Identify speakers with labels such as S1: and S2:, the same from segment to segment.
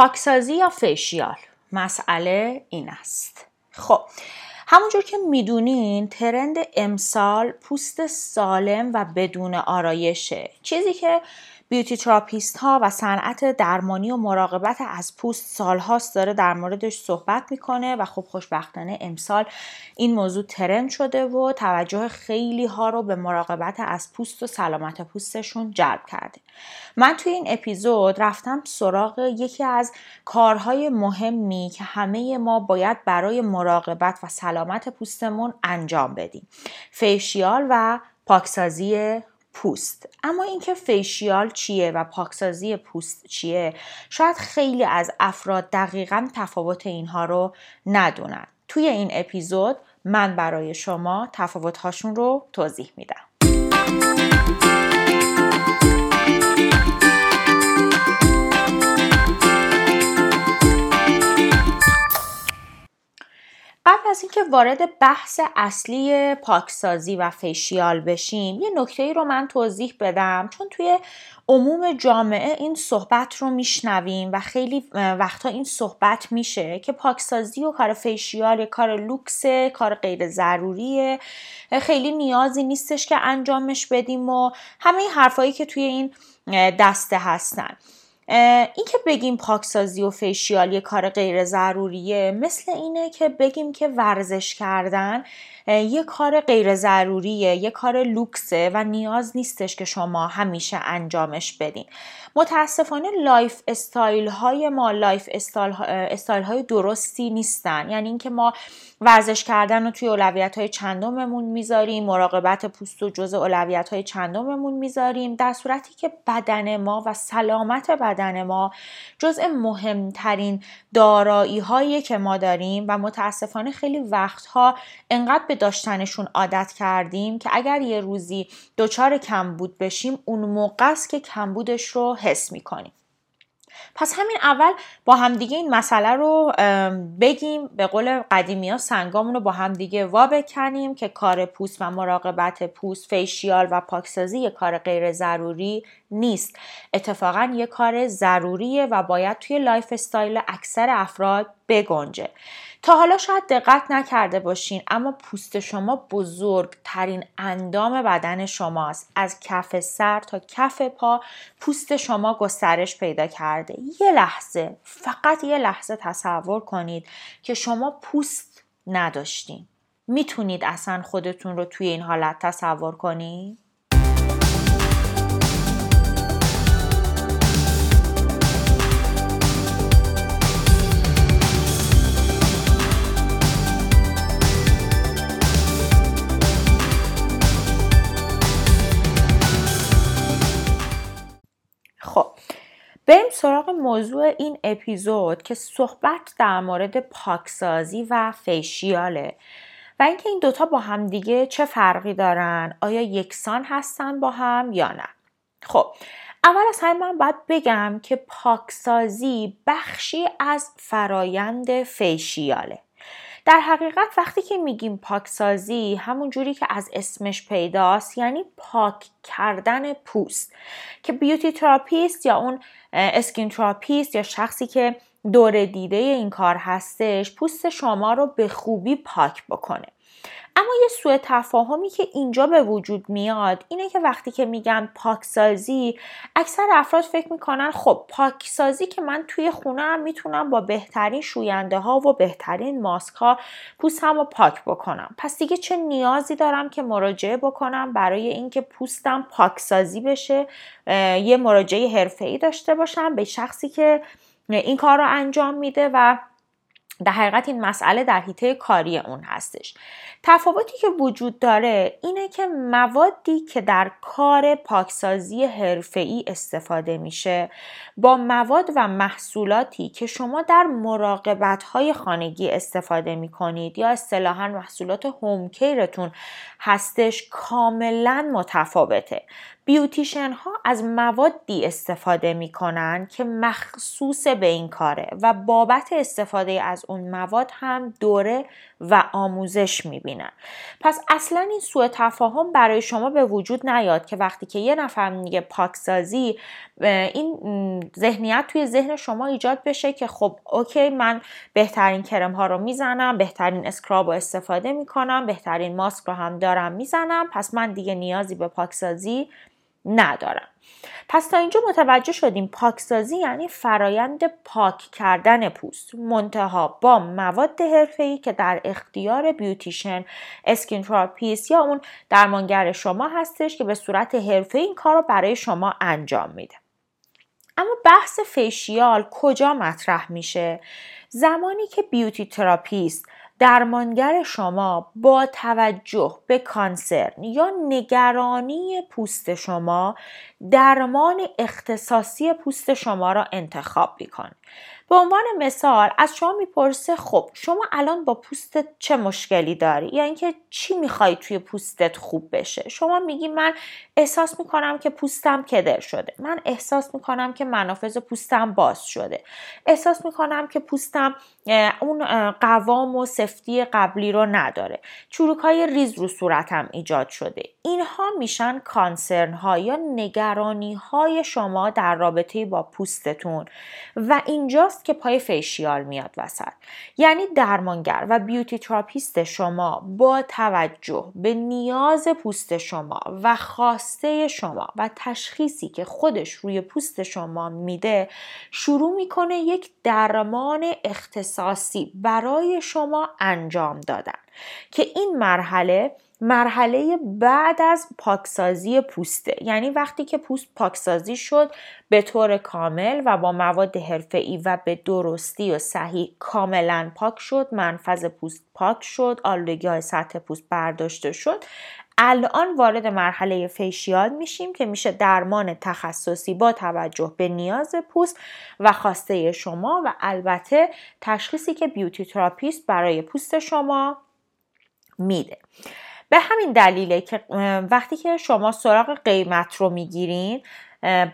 S1: پاکسازی یا facial؟ مسئله این است. خب همونجور که می‌دونین trend امسال پوست سالم و بدون آرایشه. چیزی که beauty therapist ها و صنعت درمانی و مراقبت از پوست سالهاست داره در موردش صحبت می‌کنه و خب خوشبختانه امسال این موضوع trend شده و توجه خیلی ها رو به مراقبت از پوست و سلامت پوستشون جلب کرده. من توی این اپیزود رفتم سراغ یکی از کارهای مهمی که همه ما باید برای مراقبت و سلامت پوستمون انجام بدیم. فیشیال و پاکسازی پوست. اما اینکه فیشیال چیه و پاکسازی پوست چیه شاید خیلی از افراد دقیقا تفاوت اینها رو ندونن. توی این اپیزود من برای شما تفاوتهاشون رو توضیح میدم. اینکه وارد بحث اصلی پاکسازی و facial بشیم یه نکته ای رو من توضیح بدم. چون توی عموم جامعه این صحبت رو میشنویم و خیلی وقتا این صحبت میشه که پاکسازی و کار facial کار لوکس کار غیر ضروریه. خیلی نیازی نیستش که انجامش بدیم و همه این حرفایی که توی این دسته هستن. این که بگیم پاکسازی و facial یه کار غیر ضروریه مثل اینه که بگیم که ورزش کردن یه کار غیر ضروریه یه کار لوکسه و نیاز نیستش که شما همیشه انجامش بدین. متاسفانه lifestyle های ما lifestyle های درستی نیستن. یعنی اینکه ما ورزش کردن رو توی اولویت های چندممون می‌ذاریم مراقبت پوست و جز اولویت های چندممون می‌ذاریم در صورتی که بدن ما و سلامت بدن ما جزء مهمترین دارایی هایی که ما داریم و متاسفانه خیلی وقتها انقدر به داشتنشون عادت کردیم که اگر یه روزی دچار کمبود بشیم اون موقع است که کمبودش رو حس می‌کنیم. پس همین اول با همدیگه این مسئله رو بگیم. به قول قدیمی ها سنگامون رو با همدیگه وا بکنیم که کار پوست و مراقبت پوست فیشیال و پاکسازی یه کار غیر ضروری نیست. اتفاقا یه کار ضروریه و باید توی lifestyle اکثر افراد بگنجه. تا حالا شاید دقت نکرده باشین اما پوست شما بزرگترین اندام بدن شماست. از کف سر تا کف پا پوست شما گسترش پیدا کرده. یه لحظه فقط یه لحظه تصور کنید که شما پوست نداشتین. می‌تونید اصلا خودتون رو توی این حالت تصور کنید؟ بریم سراغ موضوع این اپیزود که صحبت در مورد پاکسازی و فیشیاله و اینکه این دوتا با هم دیگه چه فرقی دارن آیا یکسان هستن با هم یا نه. خب اول از همه من باید بگم که پاکسازی بخشی از فرایند فیشیاله. در حقیقت وقتی که میگیم پاکسازی همون جوری که از اسمش پیداست یعنی پاک کردن پوست که beauty therapist یا اون skin therapist یا شخصی که دوره دیده این کار هستش پوست شما رو به خوبی پاک بکنه. اما یه سوء تفاهمی که اینجا به وجود میاد اینه که وقتی که میگن پاکسازی اکثر افراد فکر می‌کنن خب پاکسازی که من توی خونه هم می‌تونم با بهترین شوینده ها و بهترین ماسک ها پوستم رو پاک بکنم. پس دیگه چه نیازی دارم که مراجعه بکنم برای اینکه پوستم پاکسازی بشه یه مراجعه حرفه‌ای داشته باشم به شخصی که این کار رو انجام میده و در حقیقت این مسئله در حیطه کاری اون هستش. تفاوتی که وجود داره اینه که موادی که در کار پاکسازی حرفه‌ای استفاده میشه با مواد و محصولاتی که شما در مراقبت های خانگی استفاده می‌کنید یا اصطلاحا محصولات هومکیرتون هستش کاملا متفاوته. beautician ها از موادی استفاده می‌کنن که مخصوص به این کاره و بابت استفاده از اون مواد هم دوره و آموزش می‌بینن. پس اصلا این سوء تفاهم برای شما به وجود نیاد که وقتی که یه نفر میگه پاکسازی این ذهنیت توی ذهن شما ایجاد بشه که خب okay من بهترین کرم ها رو می‌زنم بهترین scrub رو استفاده می‌کنم بهترین ماسک رو هم دارم می‌زنم پس من دیگه نیازی به پاکسازی ندارم. پس تا اینجا متوجه شدیم پاکسازی یعنی فرایند پاک کردن پوست منتها با مواد حرفه‌ای که در اختیار beautician skin therapist یا اون درمانگر شما هستش که به صورت حرفه‌ای این کار رو برای شما انجام میده. اما بحث facial کجا مطرح میشه؟ زمانی که beauty therapist درمانگر شما با توجه به concern یا نگرانی پوست شما درمان اختصاصی پوست شما را انتخاب می‌کنه به عنوان مثال از شما می‌پرسه خب شما الان با پوستت چه مشکلی داری؟ یا اینکه چی می‌خوای توی پوستت خوب بشه؟ شما میگی من احساس می‌کنم که پوستم کدر شده. من احساس می‌کنم که منافذ پوستم باز شده. احساس می‌کنم که پوستم اون قوام و سفتی قبلی رو نداره. چروک های ریز رو صورتم ایجاد شده. اینها میشن کانسرن ها یا نگرانی های شما در رابطه با پوستتون. و اینجاست که پای facial میاد وسط. یعنی درمانگر و beauty therapist شما با توجه به نیاز پوست شما و خواسته شما و تشخیصی که خودش روی پوست شما میده شروع می‌کنه یک درمان اختصاصی برای شما انجام دادن. که این مرحله مرحله بعد از پاکسازی پوسته یعنی وقتی که پوست پاکسازی شد به طور کامل و با مواد حرفه‌ای و به درستی و صحیح کاملا پاک شد منفذ پوست پاک شد آلودگی های سطح پوست برداشته شد. الان وارد مرحله facial میشیم که میشه درمان تخصصی با توجه به نیاز پوست و خواسته شما و البته تشخیصی که beauty therapist برای پوست شما میده. به همین دلیله که وقتی که شما سراغ قیمت رو می‌گیرین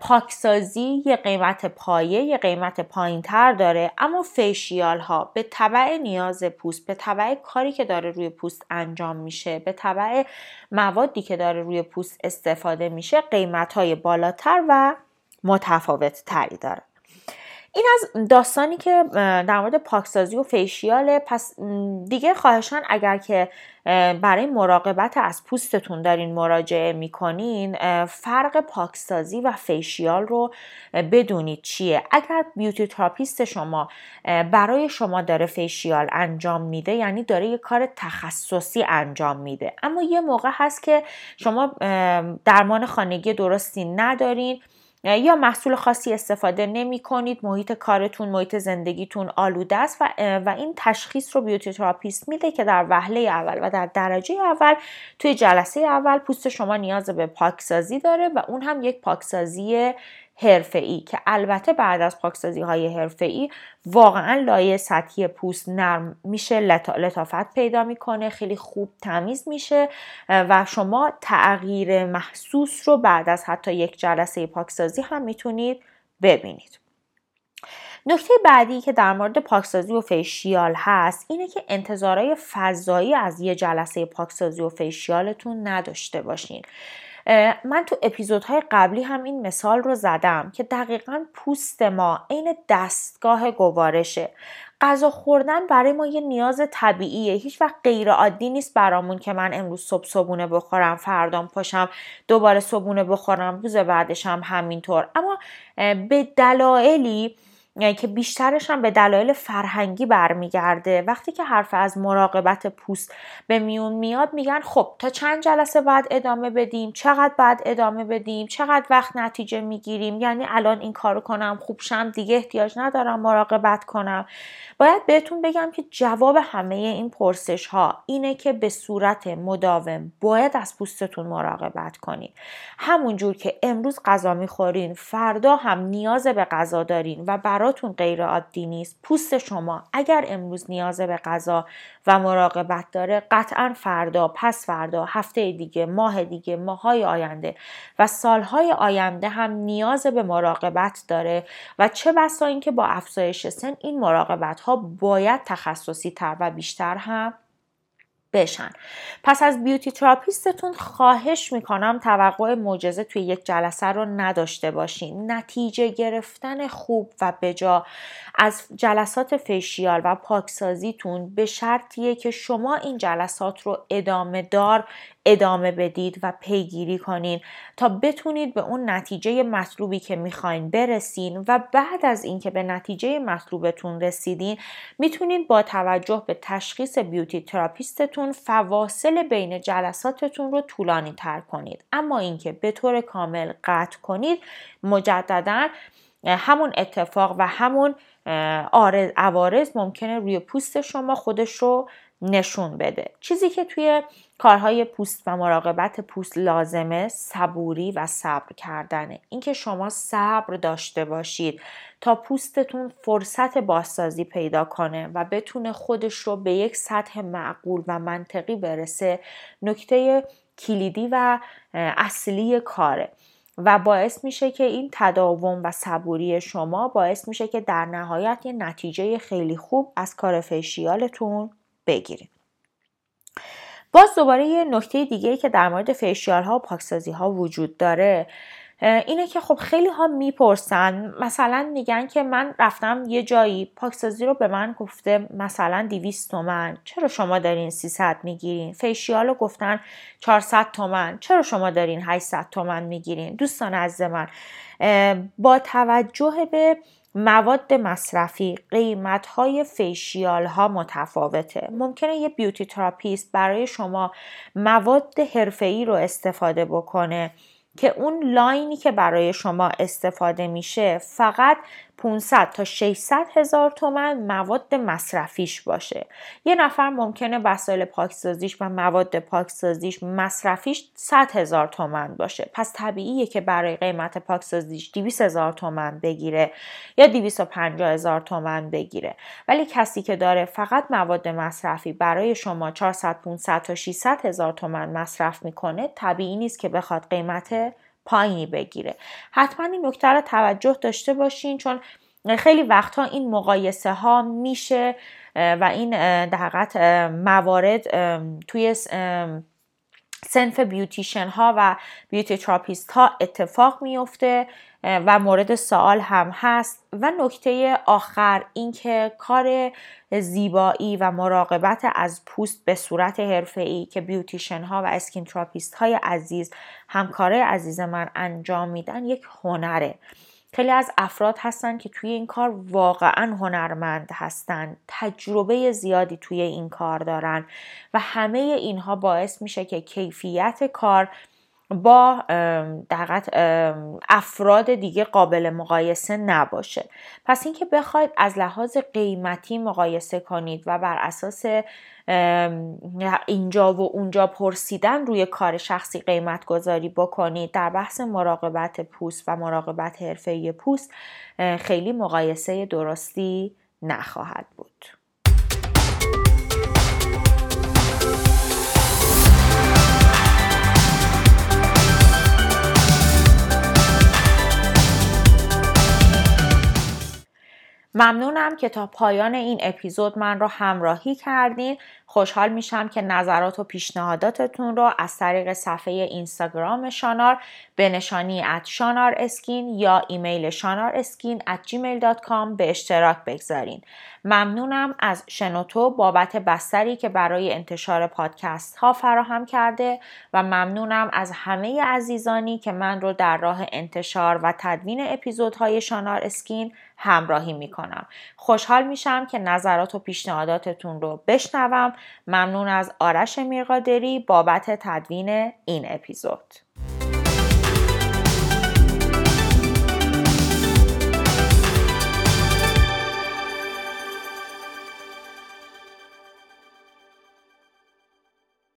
S1: پاکسازی یه قیمت پایه یه قیمت پایین تر داره اما فیشیال ها به طبع نیاز پوست به طبع کاری که داره روی پوست انجام میشه به طبع موادی که داره روی پوست استفاده میشه قیمت های بالاتر و متفاوت تری داره. این از داستانی که در مورد پاکسازی و فیشیاله. پس دیگه خواهشاً اگر که برای مراقبت از پوستتون دارین مراجعه می‌کنین فرق پاکسازی و facial رو بدونید چیه. اگر beauty therapist شما برای شما داره facial انجام میده یعنی داره یه کار تخصصی انجام میده. اما یه موقع هست که شما درمان خانگی درستی ندارین. یا محصول خاصی استفاده نمی کنید محیط کارتون محیط زندگیتون آلوده است و, و این تشخیص رو beauty therapist میده که در وهله اول و در درجه اول توی جلسه اول پوست شما نیاز به پاکسازی داره و اون هم یک پاکسازی ای که البته بعد از پاکسازی های ای واقعا لایه سطحی پوست نرم میشه لطافت پیدا می‌کنه خیلی خوب تمیز میشه و شما تغییر محسوس رو بعد از حتی یک جلسه پاکسازی هم می‌تونید ببینید. نکته بعدی که در مورد پاکسازی و فیشیال هست اینه که انتظارهای فضایی از یه جلسه پاکسازی و فیشیالتون نداشته باشین. من تو اپیزودهای قبلی هم این مثال رو زدم که دقیقا پوست ما عین دستگاه گوارشه. غذا خوردن برای ما یه نیاز طبیعیه. هیچ وقت غیر عادی نیست برامون که من امروز صبح صبونه بخورم فردام پاشم دوباره صبونه بخورم روز بعدش هم همینطور. اما به دلایلی که بیشترش هم به دلایل فرهنگی برمیگرده. وقتی که حرف از مراقبت پوست به میون میاد میگن خب تا چند جلسه بعد ادامه بدیم؟ چقدر بعد ادامه بدیم؟ چقدر وقت نتیجه می‌گیریم؟ یعنی الان این کارو کنم خوب شم دیگه احتیاج ندارم مراقبت کنم. باید بهتون بگم که جواب همه این پرسش ها اینه که به صورت مداوم باید از پوستتون مراقبت کنید همونجور که امروز غذا می‌خورین فردا هم نیاز به غذا دارین و برای براتون غیر عادی نیست. پوست شما اگر امروز نیاز به غذا و مراقبت داره قطعا فردا پس فردا هفته دیگه ماه دیگه ماهای آینده و سالهای آینده هم نیاز به مراقبت داره و چه بسا اینکه با افزایش سن این مراقبت ها باید تخصصی تر و بیشتر هم بشن. پس از beauty therapist تون خواهش می‌کنم توقع معجزه توی یک جلسه رو نداشته باشین. نتیجه گرفتن خوب و بجا از جلسات facial و پاکسازیتون به شرطیه که شما این جلسات رو ادامه دار ادامه بدید و پیگیری کنین تا بتونید به اون نتیجه مطلوبی که می‌خواین برسین و بعد از اینکه به نتیجه مطلوبتون رسیدین می‌تونید با توجه به تشخیص بیوتی تراپیستتون فواصل بین جلساتتون رو طولانی تر کنید. اما اینکه به طور کامل قطع کنید مجددا همون اتفاق و همون عوارض ممکنه روی پوست شما خودش رو نشون بده. چیزی که توی کارهای پوست و مراقبت پوست لازمه صبوری و صبر کردنه. اینکه شما صبر داشته باشید تا پوستتون فرصت بازسازی پیدا کنه و بتونه خودش رو به یک سطح معقول و منطقی برسه نکته کلیدی و اصلی کاره. و باعث میشه که این تداوم و صبوری شما باعث میشه که در نهایت یه نتیجه خیلی خوب از کار فیشیالتون بگیرید باز دوباره یه نکته دیگه که در مورد فیشیال ها و پاکسازی ها وجود داره اینه که خب خیلی ها می‌پرسن مثلا میگن که من رفتم یه جایی پاکسازی رو به من گفته مثلا 200 تومن چرا شما دارین 300 می‌گیرین؟ facial رو گفتن 400 تومن چرا شما دارین 800 تومن می‌گیرین؟ دوستان عزیز من با توجه به مواد مصرفی قیمت های facial ها متفاوته. ممکنه یه beauty therapist برای شما مواد حرفه‌ای رو استفاده بکنه که اون لاینی که برای شما استفاده میشه فقط 500 تا 600 هزار تومن مواد مصرفیش باشه. یه نفر ممکنه وسایل پاکسازیش و مواد پاکسازیش مصرفیش 100 هزار تومن باشه. پس طبیعیه که برای قیمت پاکسازیش 200 هزار تومن بگیره یا 250 هزار تومن بگیره. ولی کسی که داره فقط مواد مصرفی برای شما 400 500 تا 600 هزار تومن مصرف می‌کنه طبیعی نیست که بخواد قیمت پایینی بگیره. حتما این نکته رو توجه داشته باشین چون خیلی وقتها این مقایسه ها میشه و این در موارد توی صنف beautician ها و beauty therapist ها اتفاق میفته و مورد سوال هم هست. و نکته آخر اینکه کار زیبایی و مراقبت از پوست به صورت حرفه‌ای که beautician ها و skin therapist های عزیز همکاره عزیز من انجام میدن یک هنره. خیلی از افراد هستن که توی این کار واقعا هنرمند هستن تجربه زیادی توی این کار دارن و همه اینها باعث میشه که کیفیت کار با دقیقت افراد دیگه قابل مقایسه نباشه پس اینکه بخواید از لحاظ قیمتی مقایسه کنید و بر اساس اینجا و اونجا پرسیدن روی کار شخصی قیمت گذاری بکنید در بحث مراقبت پوست و مراقبت حرفه پوست خیلی مقایسه درستی نخواهد بود. ممنونم که تا پایان این اپیزود من رو همراهی کردین. خوشحال میشم که نظرات و پیشنهاداتتون رو از طریق صفحه اینستاگرام شانار به نشانی ات شانار اسکین یا ایمیل شانار اسکین at gmail.com به اشتراک بگذارین. ممنونم از شنوتو بابت بستری که برای انتشار پادکست ها فراهم کرده و ممنونم از همه عزیزانی که من رو در راه انتشار و تدوین اپیزودهای شانار اسکین همراهی می‌کنم. خوشحال میشم که نظرات و پیشنهاداتتون رو بشنوم. ممنون از آرش میرقادری بابت تدوین این اپیزود.